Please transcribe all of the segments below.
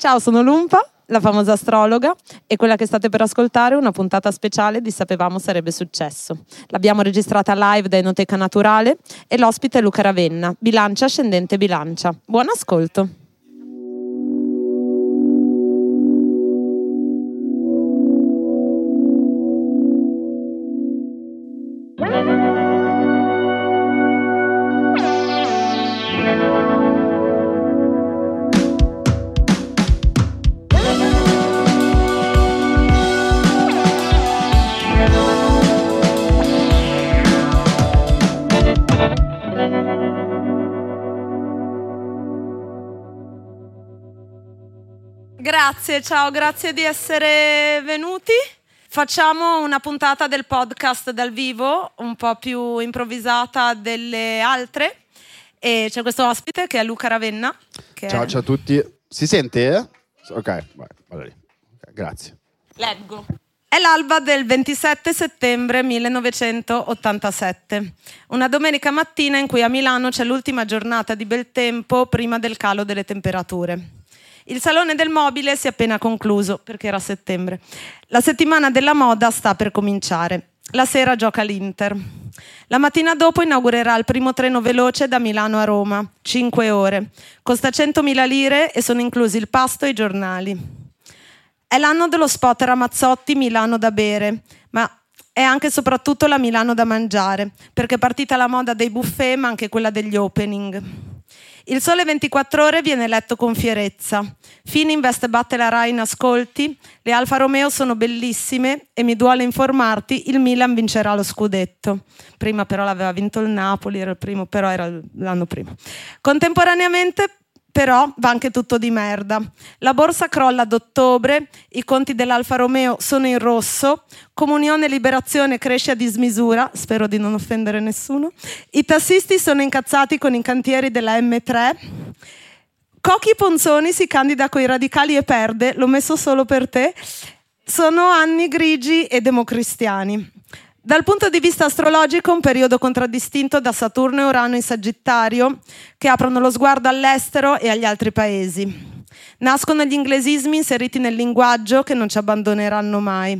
Ciao, sono Lumpa, la famosa astrologa, e quella che state per ascoltare è una puntata speciale di Sapevamo sarebbe successo. L'abbiamo registrata live da Enoteca Naturale e l'ospite è Luca Ravenna, bilancia ascendente bilancia. Buon ascolto! Grazie, ciao, grazie di essere venuti. Facciamo una puntata del podcast dal vivo, un po' più improvvisata delle altre. E c'è questo ospite che è Luca Ravenna. ciao, è... ciao a tutti. Si sente? Ok, vai, vado lì. Okay, grazie. Leggo. È l'alba del 27 settembre 1987, una domenica mattina in cui a Milano c'è l'ultima giornata di bel tempo prima del calo delle temperature. Il Salone del Mobile si è appena concluso perché era settembre. La settimana della moda sta per cominciare. La sera gioca l'Inter. La mattina dopo inaugurerà il primo treno veloce da Milano a Roma, 5 ore. Costa 100.000 lire e sono inclusi il pasto e i giornali. È l'anno dello spot Ramazzotti Milano da bere, ma è anche e soprattutto la Milano da mangiare, perché è partita la moda dei buffet ma anche quella degli opening. Il Sole 24 Ore viene letto con fierezza. Fininvest batte la Rai in ascolti, le Alfa Romeo sono bellissime e mi duole informarti, il Milan vincerà lo scudetto. Prima però l'aveva vinto il Napoli, era il primo, però era l'anno prima. Contemporaneamente però va anche tutto di merda. La borsa crolla ad ottobre, i conti dell'Alfa Romeo sono in rosso, Comunione e Liberazione cresce a dismisura, spero di non offendere nessuno, i tassisti sono incazzati con i cantieri della M3, Cocchi Ponzoni si candida coi radicali e perde, l'ho messo solo per te, sono anni grigi e democristiani. Dal punto di vista astrologico, un periodo contraddistinto da Saturno e Urano in Sagittario, che aprono lo sguardo all'estero e agli altri paesi. Nascono gli inglesismi inseriti nel linguaggio che non ci abbandoneranno mai.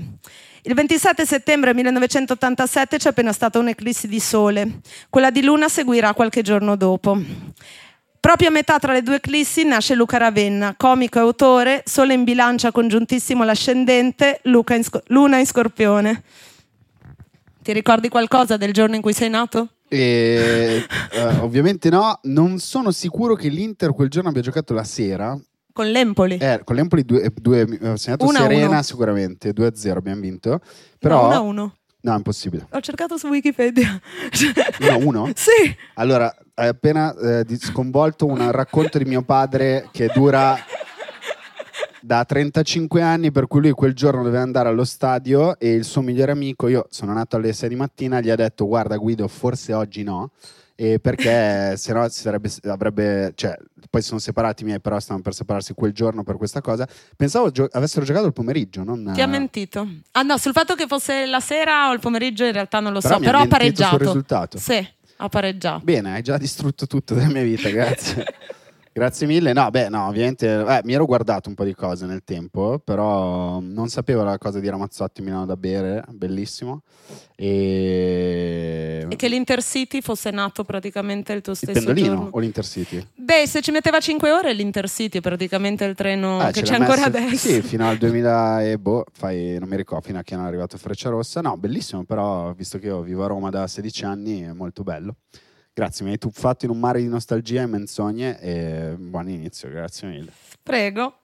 Il 27 settembre 1987 c'è appena stata un'eclissi di sole. Quella di Luna seguirà qualche giorno dopo. Proprio a metà tra le due eclissi nasce Luca Ravenna, comico e autore, sole in bilancia congiuntissimo l'ascendente, in sc- Luna in scorpione. Ti ricordi qualcosa del giorno in cui sei nato? E, uh, ovviamente no, non sono sicuro che l'Inter quel giorno abbia giocato la sera. Con l'Empoli? Eh, con l'Empoli due, due, ho segnato una Serena uno. sicuramente, 2-0 abbiamo vinto. Però... 1-1. No, no, impossibile. Ho cercato su Wikipedia. 1-1? sì. Allora, hai appena eh, sconvolto un racconto di mio padre che dura da 35 anni per cui lui quel giorno doveva andare allo stadio e il suo migliore amico, io sono nato alle 6 di mattina, gli ha detto guarda Guido forse oggi no e perché se no sarebbe, avrebbe, cioè, poi sono separati i miei, però stavano per separarsi quel giorno per questa cosa. Pensavo gio- avessero giocato il pomeriggio. Non... Ti ha mentito. Ah no, sul fatto che fosse la sera o il pomeriggio in realtà non lo però so, però ha pareggiato. sul risultato. Sì, ha pareggiato. Bene, hai già distrutto tutto della mia vita, grazie. Grazie mille. No, beh, no, ovviamente eh, mi ero guardato un po' di cose nel tempo, però non sapevo la cosa di Ramazzotti Milano da bere, bellissimo. E... e che l'Intercity fosse nato praticamente il tuo stesso il pendolino giorno. o l'Intercity? Beh, se ci metteva 5 ore l'Intercity, praticamente il treno ah, che c'è ancora messo, adesso. Sì, fino al 2000 e boh, fai, non mi ricordo, fino a che è arrivato Freccia Rossa. No, bellissimo, però visto che io vivo a Roma da 16 anni è molto bello. Grazie, mi hai tuffato in un mare di nostalgia e menzogne e buon inizio, grazie mille. Prego.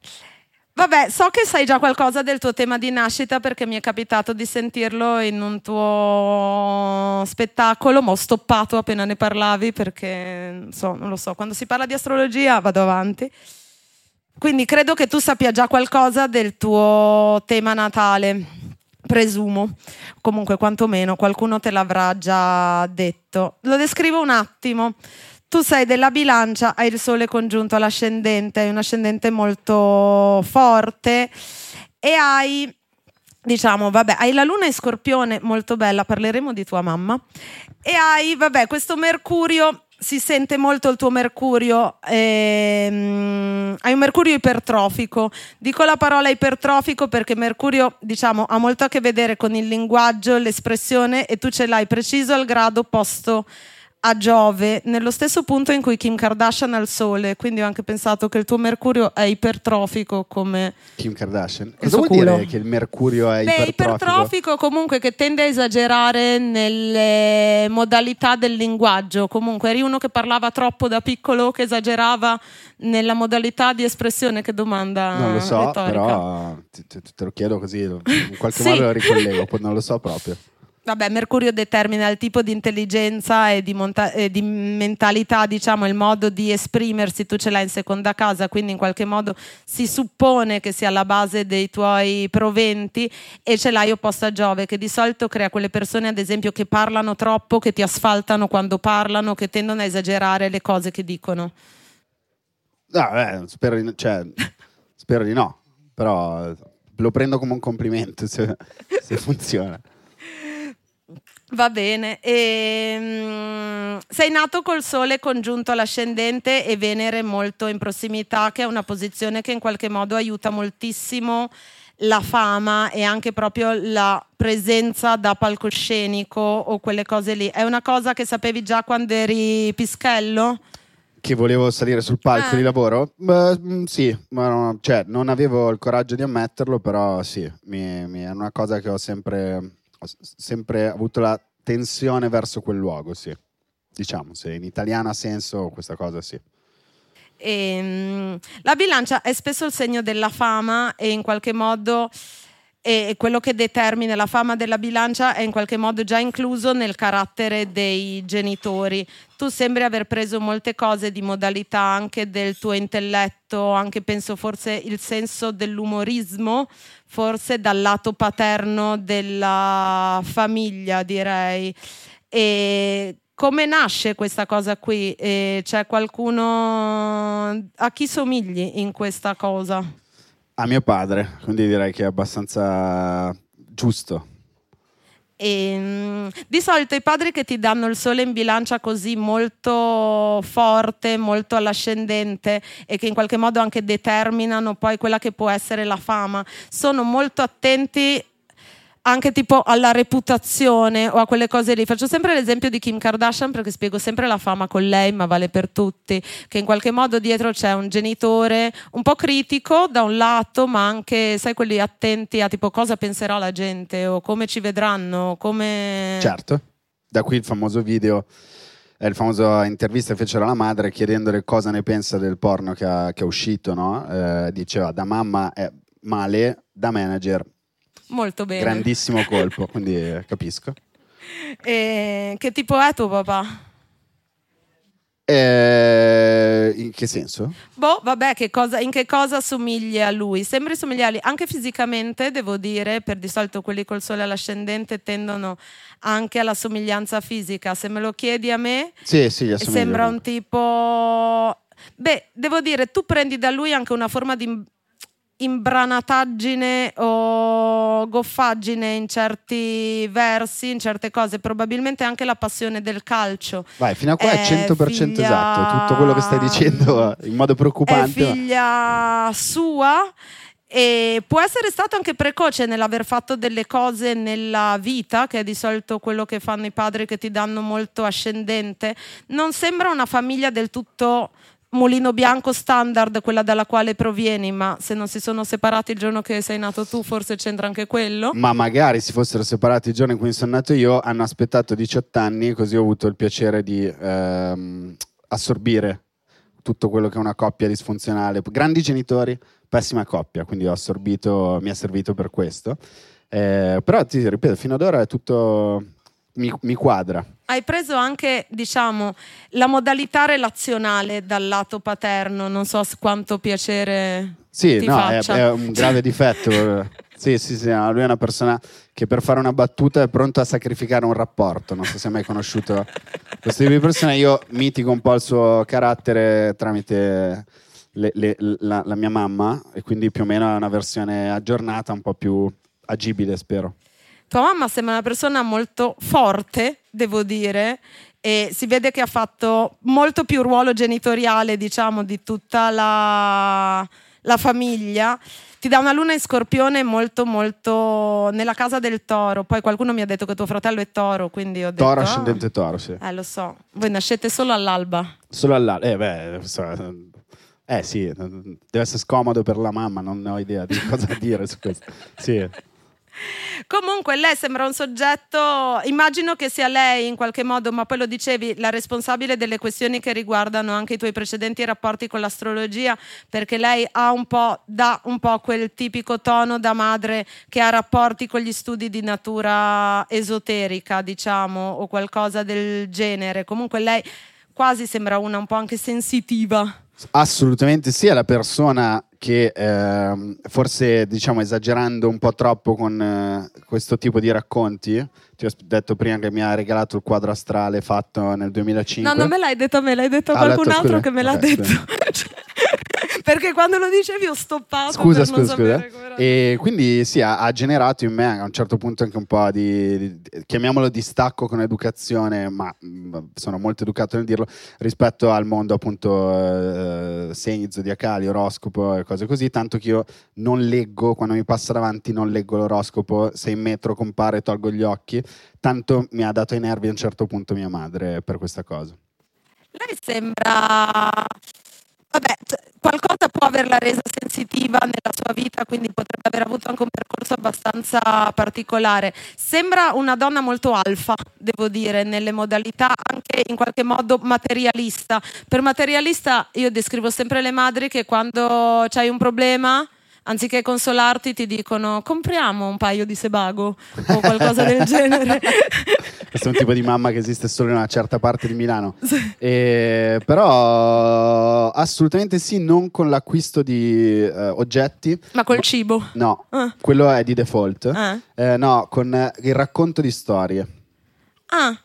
Vabbè, so che sai già qualcosa del tuo tema di nascita perché mi è capitato di sentirlo in un tuo spettacolo, ma ho stoppato appena ne parlavi perché so, non lo so, quando si parla di astrologia vado avanti. Quindi credo che tu sappia già qualcosa del tuo tema natale presumo, comunque quantomeno qualcuno te l'avrà già detto. Lo descrivo un attimo. Tu sei della bilancia, hai il sole congiunto all'ascendente, hai un ascendente molto forte e hai, diciamo, vabbè, hai la luna in scorpione molto bella, parleremo di tua mamma, e hai, vabbè, questo Mercurio si sente molto il tuo mercurio, ehm, hai un mercurio ipertrofico. Dico la parola ipertrofico perché mercurio, diciamo, ha molto a che vedere con il linguaggio, l'espressione e tu ce l'hai preciso al grado opposto a Giove, nello stesso punto in cui Kim Kardashian ha il sole, quindi ho anche pensato che il tuo mercurio è ipertrofico come Kim Kardashian. Cosa vuol culo. dire che il mercurio è Beh, ipertrofico? ipertrofico comunque che tende a esagerare nelle modalità del linguaggio. Comunque eri uno che parlava troppo da piccolo, che esagerava nella modalità di espressione che domanda Non lo so, retorica. però te, te, lo chiedo così, in qualche sì. modo lo ricollego, non lo so proprio. Vabbè, Mercurio determina il tipo di intelligenza e di, monta- e di, mentalità, diciamo, il modo di esprimersi, tu ce l'hai in seconda casa, quindi in qualche modo si suppone che sia la base dei tuoi proventi e ce l'hai opposto a Giove, che di solito crea quelle persone, ad esempio, che parlano troppo, che ti asfaltano quando parlano, che tendono a esagerare le cose che dicono. No, beh, spero, di, cioè, spero di no, però lo prendo come un complimento se, se funziona. Va bene. E, um, sei nato col Sole congiunto all'ascendente e Venere molto in prossimità, che è una posizione che in qualche modo aiuta moltissimo la fama e anche proprio la presenza da palcoscenico o quelle cose lì. È una cosa che sapevi già quando eri pischello? Che volevo salire sul palco eh. di lavoro? Beh, mm, sì, ma no, cioè, non avevo il coraggio di ammetterlo, però sì, mi, mi è una cosa che ho sempre sempre avuto la tensione verso quel luogo, sì. Diciamo, se in italiano ha senso questa cosa, sì. E, ehm, la bilancia è spesso il segno della fama e in qualche modo e quello che determina la fama della bilancia è in qualche modo già incluso nel carattere dei genitori. Tu sembri aver preso molte cose di modalità anche del tuo intelletto, anche penso forse il senso dell'umorismo, forse dal lato paterno della famiglia, direi. E come nasce questa cosa qui? E c'è qualcuno a chi somigli in questa cosa? A mio padre, quindi direi che è abbastanza giusto. E, ehm, di solito i padri che ti danno il sole in bilancia così molto forte, molto all'ascendente e che in qualche modo anche determinano poi quella che può essere la fama, sono molto attenti anche tipo alla reputazione o a quelle cose lì. Faccio sempre l'esempio di Kim Kardashian perché spiego sempre la fama con lei, ma vale per tutti, che in qualche modo dietro c'è un genitore un po' critico da un lato, ma anche, sai, quelli attenti a tipo cosa penserà la gente o come ci vedranno, come... Certo, da qui il famoso video è il famoso intervista che fecero alla madre chiedendole cosa ne pensa del porno che, che è uscito, no? eh, diceva da mamma è male, da manager Molto bene. Grandissimo colpo, quindi eh, capisco. E che tipo è tuo papà? Eh, in che senso? Boh, vabbè, che cosa, in che cosa somigli a lui? Sembri somigliargli anche fisicamente, devo dire, per di solito quelli col sole all'ascendente tendono anche alla somiglianza fisica. Se me lo chiedi a me, sì, sì, sembra un tipo... Beh, devo dire, tu prendi da lui anche una forma di imbranataggine o goffaggine in certi versi, in certe cose, probabilmente anche la passione del calcio. Vai, fino a qua è, è 100% figlia... esatto, tutto quello che stai dicendo in modo preoccupante. È figlia sua e può essere stato anche precoce nell'aver fatto delle cose nella vita, che è di solito quello che fanno i padri che ti danno molto ascendente. Non sembra una famiglia del tutto mulino bianco standard, quella dalla quale provieni, ma se non si sono separati il giorno che sei nato tu, forse c'entra anche quello. Ma magari si fossero separati il giorno in cui sono nato io, hanno aspettato 18 anni, così ho avuto il piacere di ehm, assorbire tutto quello che è una coppia disfunzionale. Grandi genitori, pessima coppia, quindi ho assorbito, mi è servito per questo. Eh, però ti ripeto, fino ad ora è tutto mi, mi, quadra. Hai preso anche, diciamo, la modalità relazionale dal lato paterno, non so quanto piacere sì, no. È, è un grave difetto. sì, sì, sì, lui è una persona che per fare una battuta è pronto a sacrificare un rapporto. Non so se hai mai conosciuto questo tipo di persona. Io mitigo un po' il suo carattere tramite le, le, la, la mia mamma e quindi più o meno è una versione aggiornata, un po' più agibile, spero. Tua mamma sembra una persona molto forte, devo dire, e si vede che ha fatto molto più ruolo genitoriale, diciamo, di tutta la, la famiglia ti dà una luna in scorpione molto molto nella casa del toro. Poi qualcuno mi ha detto che tuo fratello è toro, quindi ho detto... Toro ah, ascendente toro, sì. Eh, lo so. Voi nascete solo all'alba. Solo all'alba. Eh, beh, eh sì, deve essere scomodo per la mamma, non ho idea di cosa dire su questo. Sì. Comunque lei sembra un soggetto, immagino che sia lei in qualche modo, ma poi lo dicevi, la responsabile delle questioni che riguardano anche i tuoi precedenti rapporti con l'astrologia, perché lei ha un po', dà un po' quel tipico tono da madre che ha rapporti con gli studi di natura esoterica, diciamo, o qualcosa del genere. Comunque lei quasi sembra una un po' anche sensitiva. Assolutamente sì, è la persona che ehm, forse diciamo esagerando un po' troppo con eh, questo tipo di racconti, ti ho detto prima che mi ha regalato il quadro astrale fatto nel 2005. No, non me l'hai detto a me, l'hai detto a Ah, qualcun letto, altro scusa. che me l'ha Ok, detto. scusa. Perché quando lo dicevi ho stoppato. Scusa, per non scusa, scusa. E quindi sì, ha, ha generato in me a un certo punto anche un po' di, di- chiamiamolo distacco con educazione, ma mh, sono molto educato nel dirlo, rispetto al mondo appunto eh, segni zodiacali, oroscopo e cose così, tanto che io non leggo, quando mi passa davanti non leggo l'oroscopo, se in metro compare tolgo gli occhi, tanto mi ha dato ai nervi a un certo punto mia madre per questa cosa. Lei sembra. Vabbè, qualcosa può averla resa sensitiva nella sua vita, quindi potrebbe aver avuto anche un percorso abbastanza particolare. Sembra una donna molto alfa, devo dire, nelle modalità anche in qualche modo materialista. Per materialista io descrivo sempre le madri che quando c'hai un problema, anziché consolarti, ti dicono compriamo un paio di sebago o qualcosa del genere. Questo è un tipo di mamma che esiste solo in una certa parte di Milano. E- però assolutamente sì, non con l'acquisto di eh, oggetti. Ma col cibo. No, Ah. quello è di default. Ah. Eh, no, con il racconto di storie. Ah,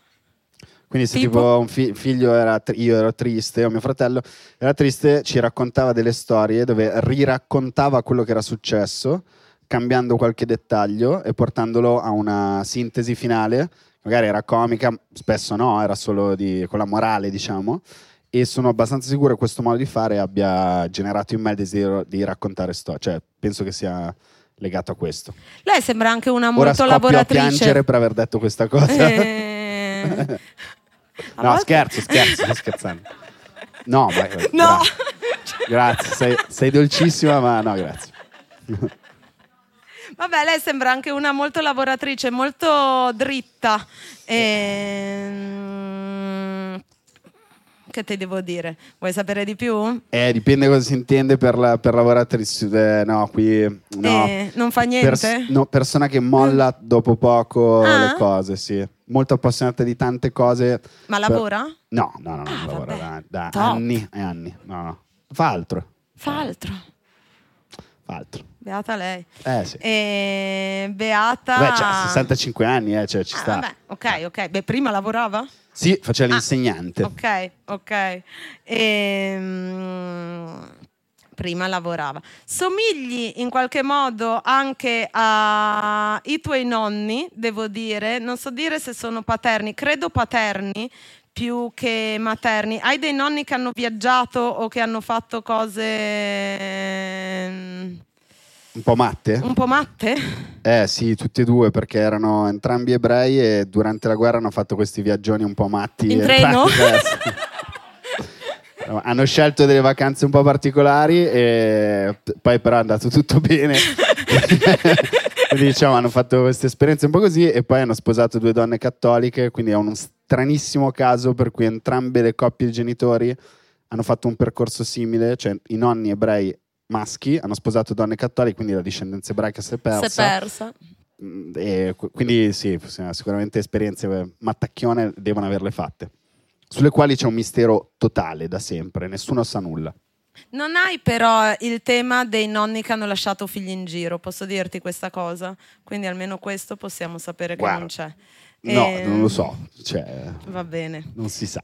Quindi se Tipo? tipo, un fi- figlio era, tri- io ero triste o mio fratello era triste, ci raccontava delle storie dove riraccontava quello che era successo, cambiando qualche dettaglio e portandolo a una sintesi finale. Magari era comica, spesso no, era solo di, con la morale, diciamo. E sono abbastanza sicuro che questo modo di fare abbia generato in me il desiderio di raccontare storie. Cioè, penso che sia legato a questo. lei sembra anche una Ora molto scoppio a lavoratrice. piangere per aver detto questa cosa. Eh, a No, volte- scherzo, scherzo, sto scherzando. No, ma No. Grazie, grazie, sei, sei dolcissima, ma no, grazie. Vabbè, lei sembra anche una molto lavoratrice, molto dritta. Ehm, Che te devo dire? Vuoi sapere di più? Eh, dipende cosa si intende per, la, per lavoratrice. Eh, no, qui no. Eh, non fa niente? Pers- no, persona che molla dopo poco Ah? le cose, sì. Molto appassionata di tante cose. Ma Per- lavora? No, no, no, Ah, non lavora vabbè. da, da anni e anni. No, no. Fa altro. Fa altro. Fa altro. Beata lei. Eh sì. E Beata... Beh, c'ha 65 anni, eh, cioè ci Ah, sta. vabbè, ok, ok. Beh, prima lavorava? Sì, faceva Ah, l'insegnante. Ok, ok. Ehm, prima lavorava. Somigli in qualche modo anche ai tuoi nonni, devo dire. Non so dire se sono paterni, credo paterni più che materni. Hai dei nonni che hanno viaggiato o che hanno fatto cose mm, Un po' matte? un po' matte? Eh sì, tutti e due perché erano entrambi ebrei e durante la guerra hanno fatto questi viaggioni un po' matti. In treno? hanno scelto delle vacanze un po' particolari e poi però è andato tutto bene. quindi diciamo hanno fatto queste esperienze un po' così e poi hanno sposato due donne cattoliche, quindi è uno stranissimo caso per cui entrambe le coppie di genitori hanno fatto un percorso simile, cioè i nonni ebrei maschi hanno sposato donne cattoliche, quindi la discendenza ebraica si è persa. Si è persa. Mm, e qu- quindi sì, sicuramente esperienze eh, mattacchione devono averle fatte, sulle quali c'è un mistero totale da sempre, nessuno sa nulla. Non hai però il tema dei nonni che hanno lasciato figli in giro, posso dirti questa cosa? Quindi almeno questo possiamo sapere che Guarda, non c'è. No, Ehm, non lo so, cioè, Va bene. non si sa.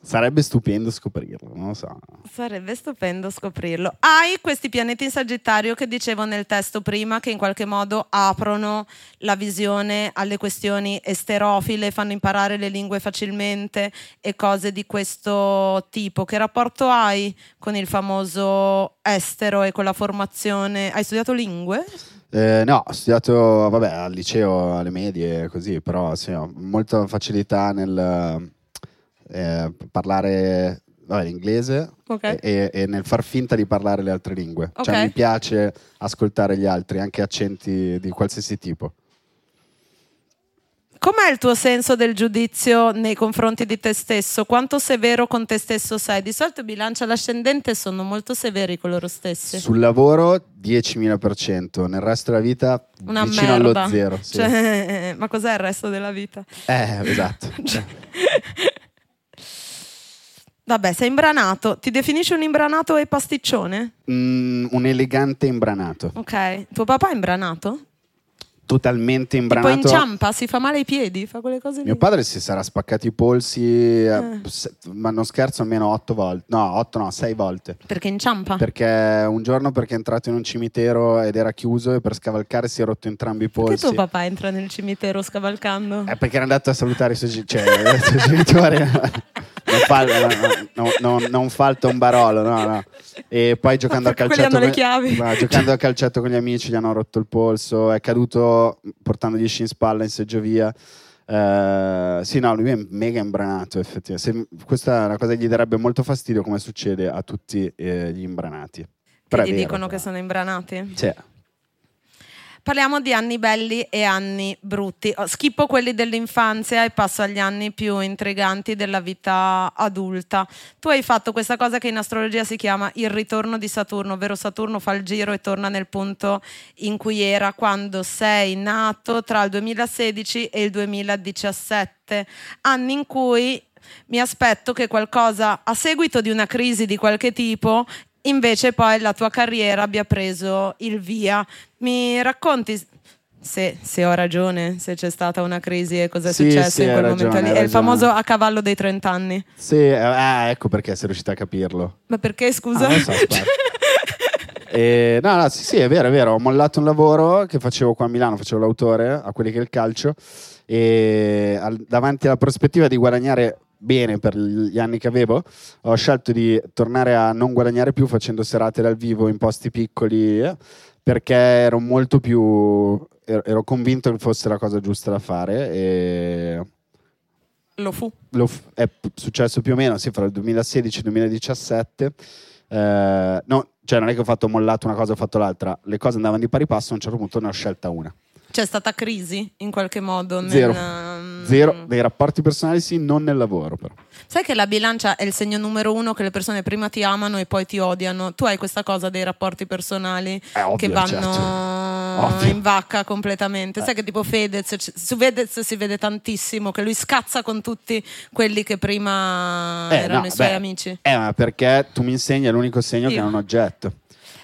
Sarebbe stupendo scoprirlo, non lo so. Sarebbe stupendo scoprirlo. Hai questi pianeti in Sagittario che dicevo nel testo prima, che in qualche modo aprono la visione alle questioni esterofile, fanno imparare le lingue facilmente e cose di questo tipo. Che rapporto hai con il famoso estero e con la formazione? Hai studiato lingue? Eh, no, ho studiato vabbè, al liceo, alle medie, così, però sì, ho molta facilità nel eh, parlare vabbè, l'inglese Ok. e, e nel far finta di parlare le altre lingue. Ok. Cioè mi piace ascoltare gli altri, anche accenti di qualsiasi tipo. Com'è il tuo senso del giudizio nei confronti di te stesso? Quanto severo con te stesso sei? Di solito bilancia l'ascendente sono molto severi con loro stessi. Sul lavoro 10.000%, nel resto della vita Una vicino merda. allo zero. sì. Cioè, ma cos'è il resto della vita? Eh, esatto. Vabbè, sei imbranato. Ti definisci un imbranato e pasticcione? Mm, un elegante imbranato, Ok. Tuo papà è imbranato? totalmente imbranato. inciampa, si fa male ai piedi, fa quelle cose lì. Mio padre si sarà spaccato i polsi, eh, se- ma non scherzo, almeno otto volte. No, otto no, sei volte. Perché inciampa? Perché un giorno perché è entrato in un cimitero ed era chiuso e per scavalcare si è rotto entrambi i Perché polsi. tuo papà entra nel cimitero scavalcando? Eh, perché era andato a salutare i suoi, gi- cioè, i suoi genitori. non, fa, no, no, no, non fa il tombarolo, no, no. E poi giocando a calcetto. con- ma giocando a calcetto con gli amici gli hanno rotto il polso, è caduto portandogli sci in spalla in seggiovia. Eh, sì, no, lui è mega imbranato, effettivamente. Se- questa è una cosa che gli darebbe molto fastidio, come succede a tutti eh, gli imbranati. Che gli dicono però. che sono imbranati? Sì. Parliamo di anni belli e anni brutti. Oh, Schippo quelli dell'infanzia e passo agli anni più intriganti della vita adulta. Tu hai fatto questa cosa che in astrologia si chiama il ritorno di Saturno, ovvero Saturno fa il giro e torna nel punto in cui era quando sei nato tra il 2016 e il 2017, anni in cui mi aspetto che qualcosa, a seguito di una crisi di qualche tipo, invece poi la tua carriera abbia preso il via. Mi racconti se, se ho ragione, se c'è stata una crisi e cosa è Sì, successo sì, in quel hai momento ragione, lì? È il ragione. famoso a cavallo dei 30 anni. Sì, eh, ah, ecco perché sei riuscita a capirlo. Ma perché scusa? Ah, so. Eh, no, no, sì, sì, è vero, è vero. Ho mollato un lavoro che facevo qua a Milano, facevo l'autore a quelli che è il calcio e al- davanti alla prospettiva di guadagnare bene per gli anni che avevo, ho scelto di tornare a non guadagnare più facendo serate dal vivo in posti piccoli eh, perché ero molto più ero, ero convinto che fosse la cosa giusta da fare e Lo fu. lo f- è successo più o meno sì, fra il 2016 e il 2017. Eh, no, cioè non è che ho fatto mollato una cosa e ho fatto l'altra, le cose andavano di pari passo, a un certo punto ne ho scelta una. C'è stata crisi in qualche modo? nel- Zero. Mm, Zero, nei rapporti personali sì, non nel lavoro però. Sai che la bilancia è il segno numero uno che le persone prima ti amano e poi ti odiano. Tu hai questa cosa dei rapporti personali È ovvio, che vanno certo. In vacca completamente. Sai che tipo Fedez, su Fedez si vede tantissimo che lui scazza con tutti quelli che prima Eh, erano no, i suoi beh, amici. Eh, ma perché tu mi insegni è l'unico segno che Io. è un oggetto.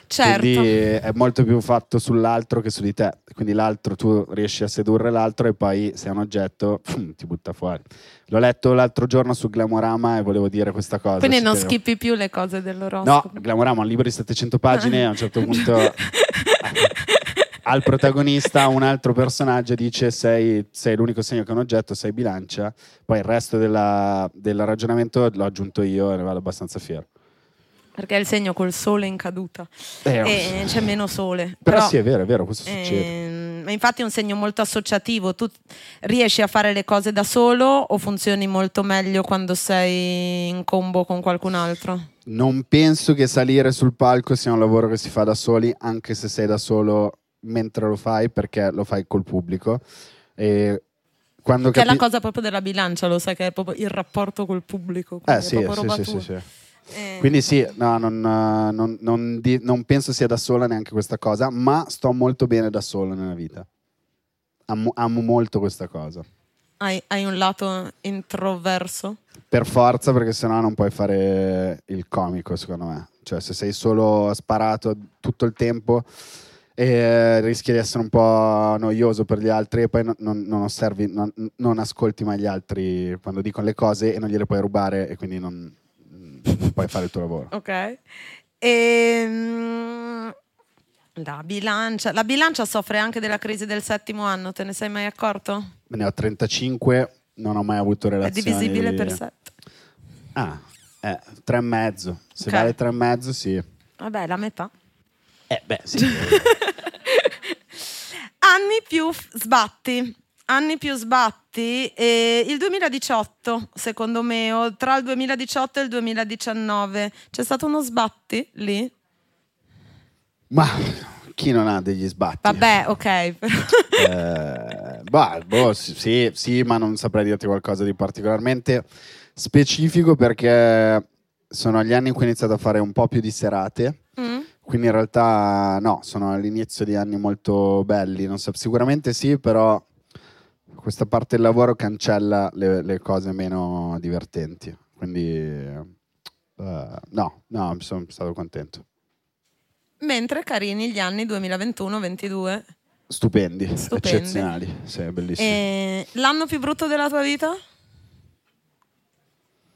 Certo. Quindi è molto più fatto sull'altro che su di te. Quindi l'altro, tu riesci a sedurre l'altro e poi sei un oggetto, ti butta fuori. L'ho letto l'altro giorno su Glamorama e volevo dire questa cosa. Quindi non tenevo. schippi più le cose No, dell'oroscopo. Glamorama è un libro di 700 pagine e a un certo punto al protagonista un altro personaggio dice sei, sei l'unico segno che è un oggetto, sei bilancia, poi il resto della- del ragionamento l'ho aggiunto io e ne vado abbastanza fiero. Perché è il segno col sole in caduta Eh, e c'è meno sole. Però, sì, è vero, è vero, questo succede. Ehm, Ma infatti è un segno molto associativo. Tu riesci a fare le cose da solo o funzioni molto meglio quando sei in combo con qualcun altro? Non penso che salire sul palco sia un lavoro che si fa da soli, anche se sei da solo mentre lo fai, perché lo fai col pubblico. E quando Che è la capi- cosa proprio della bilancia, lo sai che è proprio il rapporto col pubblico. Eh sì, proprio sì, roba sì, sì, sì. Eh, Quindi sì, no, non, eh, non- non di- non penso sia da sola neanche questa cosa, ma sto molto bene da solo nella vita. Amo, amo molto questa cosa. hai, hai un lato introverso? Per forza, perché sennò non puoi fare il comico, secondo me. Cioè, se sei solo sparato tutto il tempo, e rischia di essere un po' noioso per gli altri e poi non, non- osservi, non, non ascolti mai gli altri quando dicono le cose e non gliele puoi rubare e quindi non puoi fare il tuo lavoro. Ok. Ehm, la bilancia. La bilancia soffre anche della crisi del settimo anno, te ne sei mai accorto? Ne ho 35, non ho mai avuto È relazioni. divisibile di- per sette. Ah, eh, tre e mezzo. Se Ok. vale tre e mezzo, sì. Vabbè, la metà. Eh, beh, sì. Anni più f- sbatti. Anni più sbatti. E il 2018, secondo me, o tra il 2018 e il 2019. C'è stato uno sbatti lì? Ma chi non ha degli sbatti? Vabbè, ok. Eh, bah, boh, sì, sì, ma non saprei dirti qualcosa di particolarmente specifico perché sono gli anni in cui ho iniziato a fare un po' più di serate. Mm? Quindi in realtà no, sono all'inizio di anni molto belli. Non so, sicuramente sì, però questa parte del lavoro cancella le, le cose meno divertenti. Quindi eh, no, no, sono stato contento. Mentre carini gli anni 2021-22. Stupendi, Stupendi. eccezionali, sì, bellissimo. E l'anno più brutto della tua vita?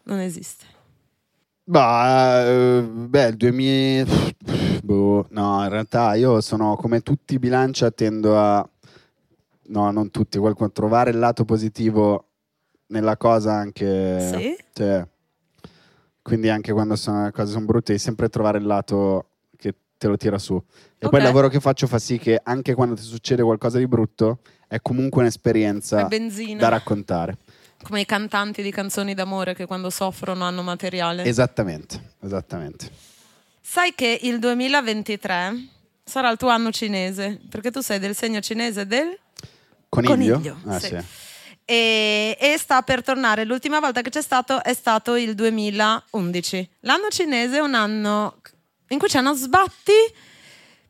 Non esiste. Bah, eh, beh, il 2000... boh, no, in realtà io sono come tutti i bilancia, tendo a... No, non tutti, qualcuno, trovare il lato positivo nella cosa anche... Sì? Cioè, quindi anche quando sono, le cose sono brutte, devi sempre trovare il lato che te lo tira su. E Ok. poi il lavoro che faccio fa sì che anche quando ti succede qualcosa di brutto, è comunque un'esperienza da raccontare. Come i cantanti di canzoni d'amore che quando soffrono hanno materiale. Esattamente, esattamente. Sai che il 2023 sarà il tuo anno cinese, perché tu sei del segno cinese del Coniglio? coniglio. Ah, sì. sì. E, e sta per tornare. L'ultima volta che c'è stato è stato il 2011. L'anno cinese è un anno in cui c'è uno sbatti,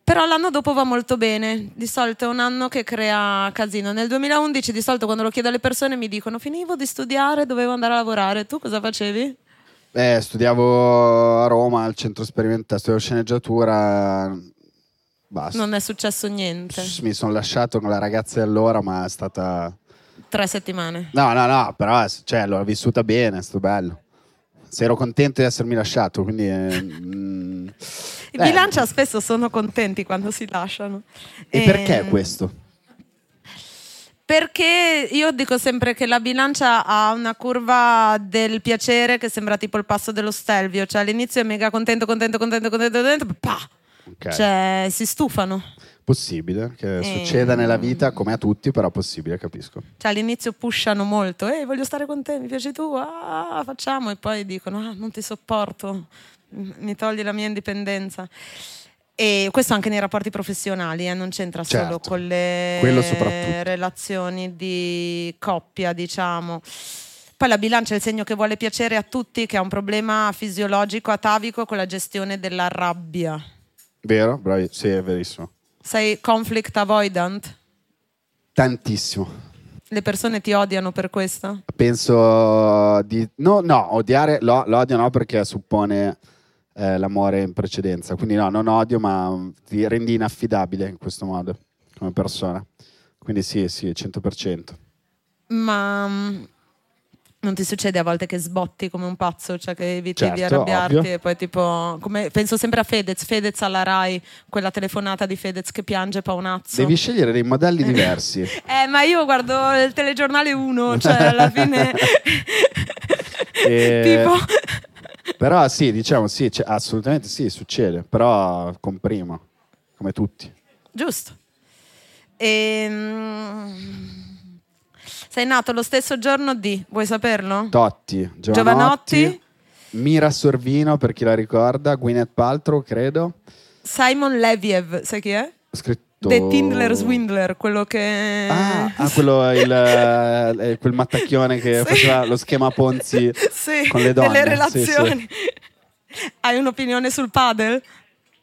però l'anno dopo va molto bene. Di solito è un anno che crea casino. Nel 2011, di solito, quando lo chiedo alle persone, mi dicono: Finivo di studiare, dovevo andare a lavorare. Tu cosa facevi? Eh, studiavo a Roma al centro sperimentale, studiavo sceneggiatura. Basta. Non è successo niente. Mi sono lasciato con la ragazza di allora, ma è stata. Tre settimane. No, no, no, però cioè, l'ho vissuta bene, è stato bello. Se ero contento di essermi lasciato, quindi. eh, mm. I Eh, bilancia spesso sono contenti quando si lasciano. E perché Ehm, questo? Perché io dico sempre che la bilancia ha una curva del piacere che sembra tipo il passo dello stelvio, cioè all'inizio è mega contento, contento, contento, contento, contento, pa! Ok. Cioè si stufano. Possibile che Eh. succeda nella vita come a tutti, però possibile, capisco. Cioè all'inizio pushano molto, ehi voglio stare con te, mi piaci tu, ah, facciamo, e poi dicono ah, non ti sopporto, mi togli la mia indipendenza. E questo anche nei rapporti professionali, eh, non c'entra solo Certo. con le relazioni di coppia, diciamo. Poi la bilancia è il segno che vuole piacere a tutti, che ha un problema fisiologico atavico con la gestione della rabbia. Vero? Bravi? Sì, è verissimo. Sei conflict avoidant? Tantissimo. Le persone ti odiano per questo? Penso di... No, no, odiare, lo, l'odio no perché suppone eh, l'amore in precedenza. Quindi no, non odio, ma ti rendi inaffidabile in questo modo come persona. Quindi sì, sì, 100%. Ma non ti succede a volte che sbotti come un pazzo, cioè che eviti di Certo, arrabbiarti ovvio. e poi tipo, come, penso sempre a Fedez, Fedez alla Rai, quella telefonata di Fedez che piange paonazzo. Devi scegliere dei modelli diversi. Eh, ma io guardo il telegiornale 1, cioè alla fine... E- tipo... Però sì, diciamo sì, cioè, assolutamente sì, succede. Però comprimo, come tutti. Giusto. Ehm, Sei nato lo stesso giorno di, vuoi saperlo? Totti, Giovanotti, Giovanotti. Mira Sorvino, per chi la ricorda, Gwyneth Paltrow, credo. Simon Leviev, sai chi è? Scritto... The Tindler Swindler, quello che... Ah, ah, quello è il, eh, quel mattacchione che Sì. faceva lo schema Ponzi sì, con le donne. delle Sì, sì. relazioni. Hai un'opinione sul padel?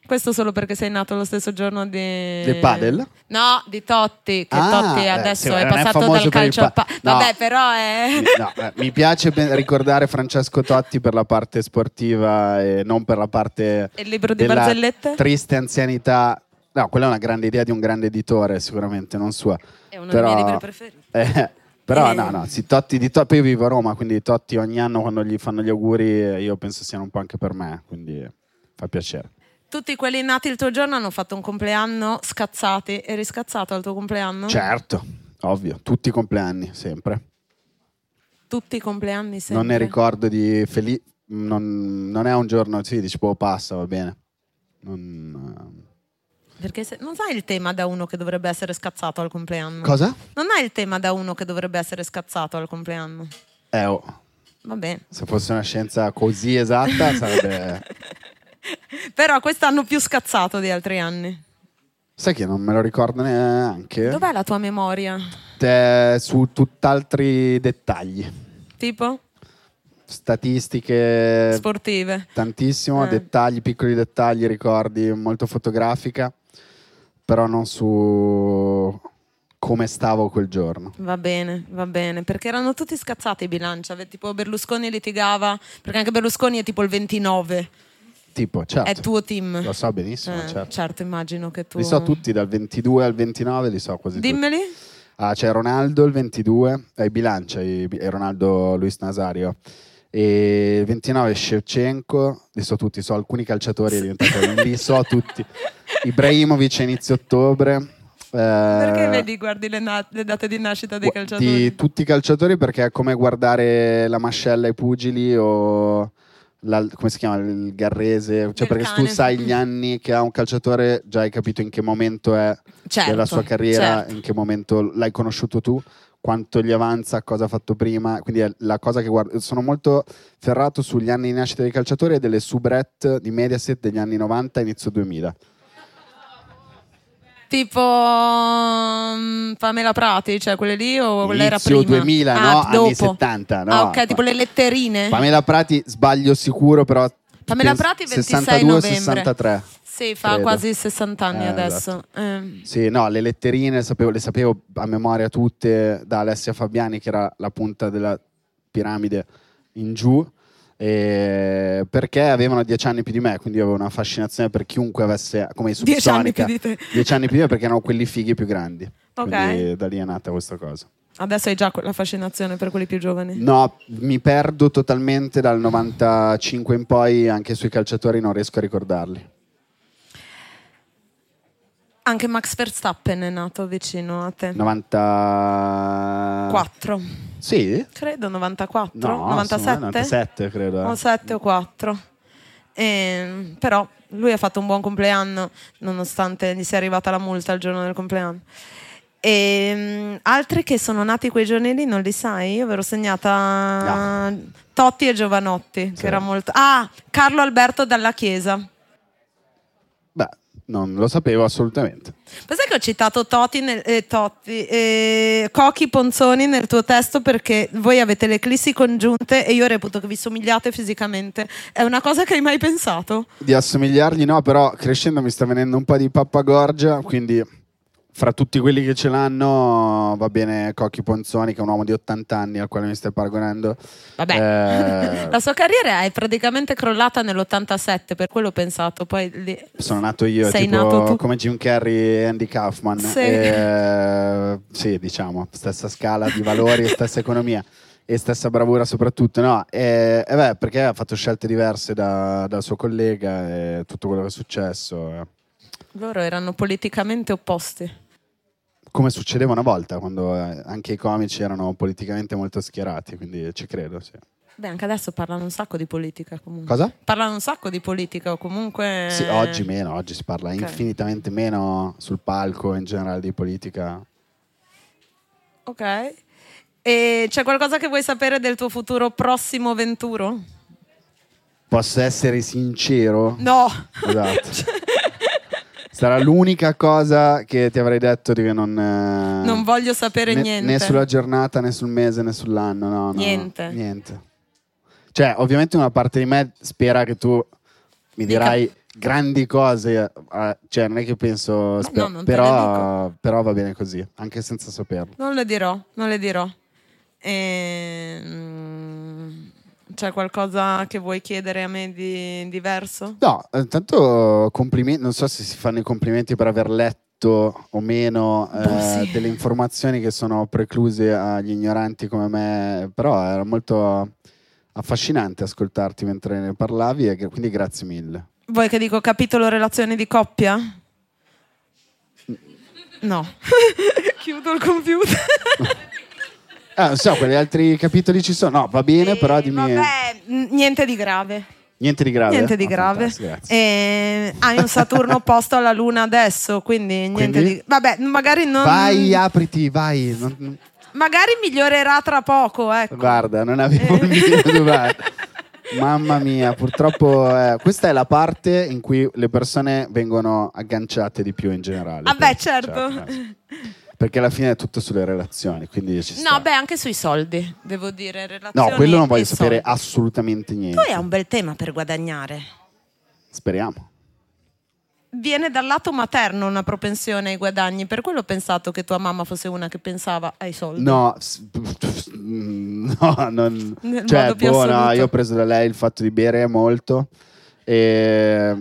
Questo solo perché sei nato lo stesso giorno di... Del padel? No, di Totti, che Ah, Totti eh, adesso è è passato famoso dal calcio al pa- No. Vabbè, però è... No, eh, mi piace ricordare Francesco Totti per la parte sportiva e non per la parte Il libro di barzellette? triste anzianità No, quella è una grande idea di un grande editore, sicuramente, non sua. È uno Però- dei miei libri preferiti. Eh, però Eh. no, no, sì, Totti di Totti, io vivo a Roma, quindi Totti ogni anno quando gli fanno gli auguri eh, io penso siano un po' anche per me, quindi fa piacere. Tutti quelli nati il tuo giorno hanno fatto un compleanno scazzati. Eri scazzato al tuo compleanno? Certo, ovvio, tutti i compleanni, sempre. Tutti i compleanni sempre. Non ne ricordo di felice, non, non è un giorno, sì, dici, boh, passa, va bene. Non, Perché se- non sai il tema da uno che dovrebbe essere scazzato al compleanno. Cosa? Non hai il tema da uno che dovrebbe essere scazzato al compleanno. Eh, oh, Vabbè. se fosse una scienza così esatta sarebbe... Però quest'anno più scazzato di altri anni. Sai che non me lo ricordo neanche? Dov'è la tua memoria? Te- su tutt'altri dettagli. Tipo? Statistiche, Sportive. tantissimo, Eh. dettagli, piccoli dettagli, ricordi, molto fotografica, però non su come stavo quel giorno. Va bene, va bene. Perché erano tutti scazzati i bilanci. Tipo Berlusconi litigava. Perché anche Berlusconi è tipo il 29. Tipo, certo, È tuo team. lo so benissimo, Eh, certo. certo, immagino che tu. Li so tutti, dal 22 al 29 li so quasi tutti. Dimmeli. Ah, c'è Ronaldo il 22, eh, bilancia, e Ronaldo Luis Nazario. E il 29 Shevchenko, li so tutti, so alcuni calciatori, è diventato, li so tutti. Ibrahimovic inizio ottobre. eh, Perché vedi, guardi le, na- le date di nascita dei calciatori? Di tutti i calciatori perché è come guardare la mascella ai pugili o la- come si chiama il garrese, cioè perché se tu cane. sai gli anni che ha un calciatore già hai capito in che momento è Certo, della sua carriera, certo. in che momento l'hai conosciuto tu, quanto gli avanza, cosa ha fatto prima. Quindi è la cosa che guardo. Sono molto ferrato sugli anni di nascita dei calciatori e delle subret di Mediaset degli anni 90 inizio 2000. Tipo mm, Pamela Prati, cioè quelle lì o quella era prima? 2000, Ah, no? Anni dopo. 70, no? Ah, ok, tipo le letterine. Pamela Prati, sbaglio sicuro, però. Pamela Prati 26 62 novembre. 63. Sì, fa credo. quasi 60 anni Eh, adesso. Eh. Sì, no, le letterine le sapevo, le sapevo a memoria tutte da Alessia Fabiani, che era la punta della piramide in giù, e- perché avevano dieci anni più di me, quindi avevo una fascinazione per chiunque avesse, come i Dieci anni più Subsonica, di te. dieci anni più di me perché erano quelli fighi più grandi. Ok. Quindi da lì è nata questa cosa. Adesso hai già la fascinazione per quelli più giovani. No, mi perdo totalmente dal 95 in poi, anche sui calciatori non riesco a ricordarli. Anche Max Verstappen è nato vicino a te. 90... 4, Sì? credo 94, No, 97. 97 credo. eh. O 7 o 4. Ehm, però lui ha fatto un buon compleanno nonostante gli sia arrivata la multa il giorno del compleanno. Ehm, altri che sono nati quei giorni lì non li sai? Io ve l'ho segnata Totti e Giovanotti, Sì. che era molto... Ah, Carlo Alberto dalla Chiesa. Non lo sapevo assolutamente. Ma sai che ho citato Totti, nel, eh, Totti eh, Cochi Ponzoni nel tuo testo perché voi avete le eclissi congiunte e io reputo che vi somigliate fisicamente. È una cosa che hai mai pensato? Di assomigliargli no, però crescendo mi sta venendo un po' di pappagorgia, quindi fra tutti quelli che ce l'hanno va bene Cocchi Ponzoni, che è un uomo di 80 anni al quale mi stai paragonando. Vabbè, Eh, la sua carriera è praticamente crollata nell'87, per quello ho pensato. Poi lì... sono nato io, Sei tipo nato tu. come Jim Carrey e Andy Kaufman. Sì. Eh, sì, diciamo, stessa scala di valori, stessa economia e stessa bravura soprattutto. No, e, e beh, perché ha fatto scelte diverse da- dal suo collega e tutto quello che è successo. eh. Loro erano politicamente opposti. Come succedeva una volta quando eh, anche i comici erano politicamente molto schierati, quindi ci credo. Sì. Beh, anche adesso parlano un sacco di politica comunque. Cosa? Parlano un sacco di politica o comunque... Sì, oggi meno, oggi si parla Ok. infinitamente meno sul palco in generale di politica. Ok. E c'è qualcosa che vuoi sapere del tuo futuro prossimo venturo? Posso essere sincero? No. Esatto. Sarà l'unica cosa che ti avrei detto di che non... eh, Non voglio sapere né, niente. Né sulla giornata, né sul mese, né sull'anno. No, no, Niente. Niente. Cioè, ovviamente una parte di me spera che tu mi Dica- dirai grandi cose. eh, cioè, non è che penso... sper- no, non te le però, però va bene così, anche senza saperlo. Non le dirò, non le dirò. Ehm, C'è qualcosa che vuoi chiedere a me di diverso? No, intanto complimenti, non so se si fanno i complimenti per aver letto o meno eh, Boh, sì. delle informazioni che sono precluse agli ignoranti come me, però era molto affascinante ascoltarti mentre ne parlavi e quindi grazie mille. Vuoi che dico capitolo relazioni di coppia? No. Chiudo il computer. Ah, non so, quali altri capitoli ci sono? No, va bene, Eh, però dimmi Vabbè, niente di grave. niente di grave. Niente di Ah, grave. grazie. Eh, hai un Saturno opposto alla Luna adesso, quindi niente Quindi? di... Vabbè, magari non... Vai, apriti, vai. Non- Magari migliorerà tra poco, ecco. Guarda, non avevo il minimo dubbio. Mamma mia, purtroppo eh, questa è la parte in cui le persone vengono agganciate di più in generale. Vabbè, penso, certo. Perché alla fine è tutto sulle relazioni, quindi ci sta. No, beh, anche sui soldi, devo dire. Relazioni No, quello non voglio sapere soldi. assolutamente niente. hai un bel tema per guadagnare. Speriamo. Viene dal lato materno una propensione ai guadagni, per quello ho pensato che tua mamma fosse una che pensava ai soldi. No, no, non, Nel cioè, boh, no, io ho preso da lei il fatto di bere molto e,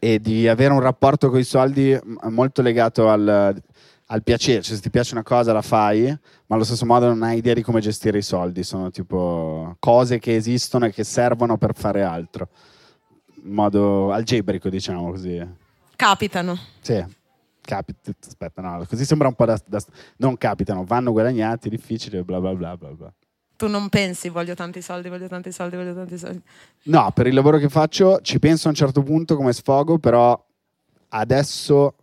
e di avere un rapporto con i soldi molto legato al, al piacere. Cioè, se ti piace una cosa la fai, ma allo stesso modo non hai idea di come gestire i soldi. Sono tipo cose che esistono e che servono per fare altro. In modo algebrico, diciamo così. Capitano. Sì, capita. Aspetta, no, così sembra un po' da, da- Non capitano, vanno guadagnati, difficile, bla bla bla bla bla. Tu non pensi, voglio tanti soldi, voglio tanti soldi, voglio tanti soldi. No, per il lavoro che faccio ci penso a un certo punto come sfogo, però adesso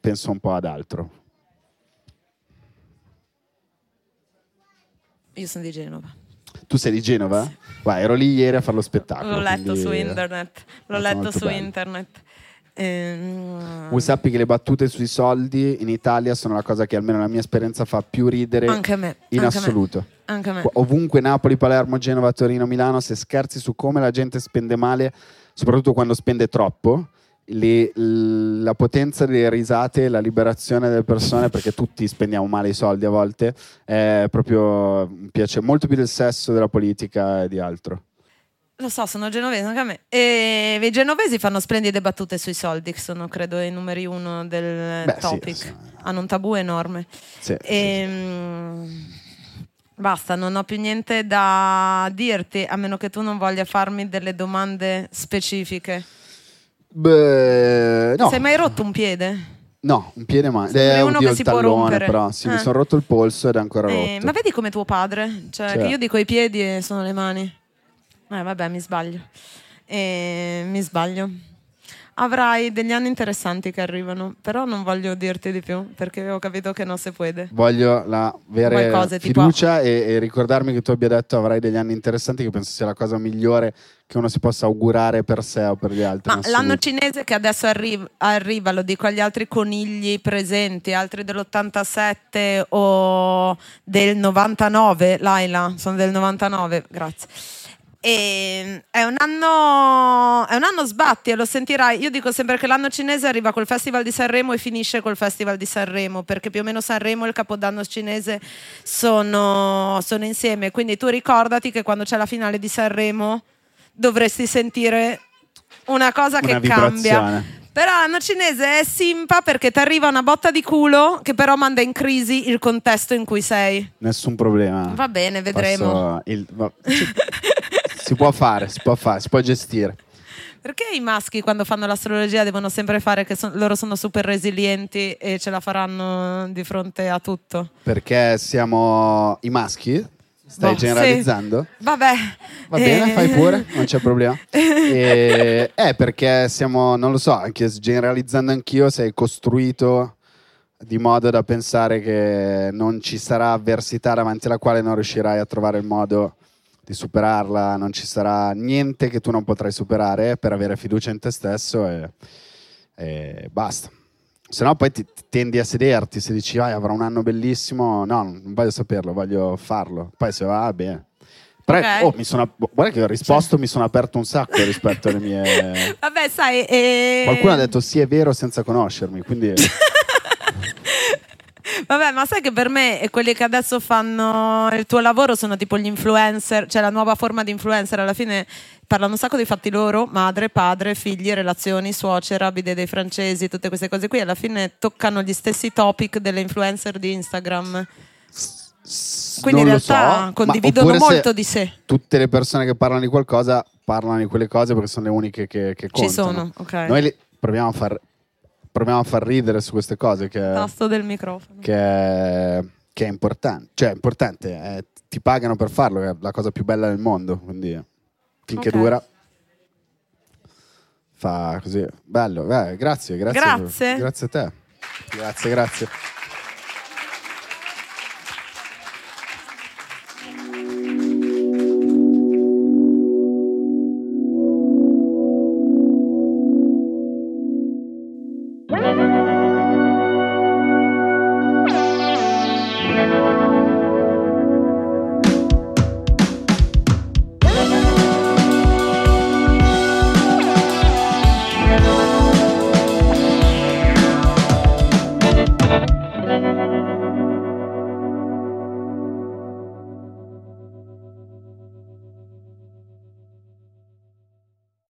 penso un po' ad altro. Io sono di Genova. Tu sei di Genova? Guarda, ero lì ieri a fare lo spettacolo. L'ho letto quindi- su internet. L'ho molto, letto su bello. internet. Ehm, Voi sappi che le battute sui soldi in Italia sono la cosa che almeno la mia esperienza fa più ridere Anche me. in anche a me, assoluto. Anche me. Ovunque Napoli, Palermo, Genova, Torino, Milano, se scherzi su come la gente spende male, soprattutto quando spende troppo, le- la potenza delle risate, la liberazione delle persone, perché tutti spendiamo male i soldi a volte, è proprio piace molto più del sesso, della politica e di altro. Lo so, sono genovese anche a me. E i genovesi fanno splendide battute sui soldi, che sono credo i numeri uno del Beh, sì, topic. sì. Hanno un tabù enorme. Sì, Ehm, Basta, non ho più niente da dirti, a meno che tu non voglia farmi delle domande specifiche. Beh, no, Sei mai rotto un piede? no, un piede mai. Sembri Eh, uno oddio, che il si può tallone, rompere. però sì, mi Eh. sono rotto il polso ed è ancora Eh, rotto. ma vedi come tuo padre? Cioè, che io dico i piedi e sono le mani. Eh, vabbè, mi sbaglio. Eh, mi sbaglio. Avrai degli anni interessanti che arrivano, però non voglio dirti di più perché ho capito che non si può. Voglio la vera Qualcosa tipo- fiducia e, e ricordarmi che tu abbia detto avrai degli anni interessanti, che penso sia la cosa migliore che uno si possa augurare per sé o per gli altri. Ma l'anno cinese che adesso arri- arriva, lo dico agli altri conigli presenti, altri dell'87 o del 99, Laila, sono del 99, grazie. E è un anno è un anno sbatti e lo sentirai. Io dico sempre che l'anno cinese arriva col Festival di Sanremo e finisce col Festival di Sanremo, perché più o meno Sanremo e il Capodanno cinese sono, sono insieme. Quindi tu ricordati che quando c'è la finale di Sanremo dovresti sentire una cosa Una che cambia. vibrazione. Però l'anno cinese è simpa perché ti arriva una botta di culo che però manda in crisi il contesto in cui sei. Nessun problema. Va bene, vedremo. Passo il- si, può fare, si può fare, si può gestire. Perché i maschi quando fanno l'astrologia devono sempre fare che son- loro sono super resilienti e ce la faranno di fronte a tutto? Perché siamo i maschi? Stai Boh, generalizzando? sì. Vabbè. Va bene, Eh, fai pure, non c'è problema. E, è perché siamo, non lo so, anche generalizzando anch'io, sei costruito di modo da pensare che non ci sarà avversità davanti alla quale non riuscirai a trovare il modo di superarla, non ci sarà niente che tu non potrai superare per avere fiducia in te stesso e, e basta. Se no poi ti, ti tendi a sederti, se dici vai avrò un anno bellissimo, no, non voglio saperlo, voglio farlo. Poi se va, bene. Però, Ok. oh, mi sono, guarda che ho risposto, mi sono aperto un sacco rispetto alle mie... Vabbè, sai. eh, Qualcuno ha detto sì è vero senza conoscermi, quindi Vabbè, ma sai che per me quelli che adesso fanno il tuo lavoro sono tipo gli influencer, cioè la nuova forma di influencer, alla fine parlano un sacco dei fatti loro, madre, padre, figli, relazioni, suocera, bide dei francesi, tutte queste cose qui, alla fine toccano gli stessi topic delle influencer di Instagram. Quindi Non in realtà so, condividono molto di sé. Tutte le persone che parlano di qualcosa parlano di quelle cose perché sono le uniche che, che Ci contano. sono, ok. Noi li- proviamo, a far, proviamo a far ridere su queste cose che, Tasto del microfono. che è, che è importante. Cioè, è importante, è- ti pagano per farlo, che è la cosa più bella del mondo. Quindi finché Ok. dura, fa così. Bello, beh, grazie, grazie. Grazie. Grazie a te. Grazie, grazie.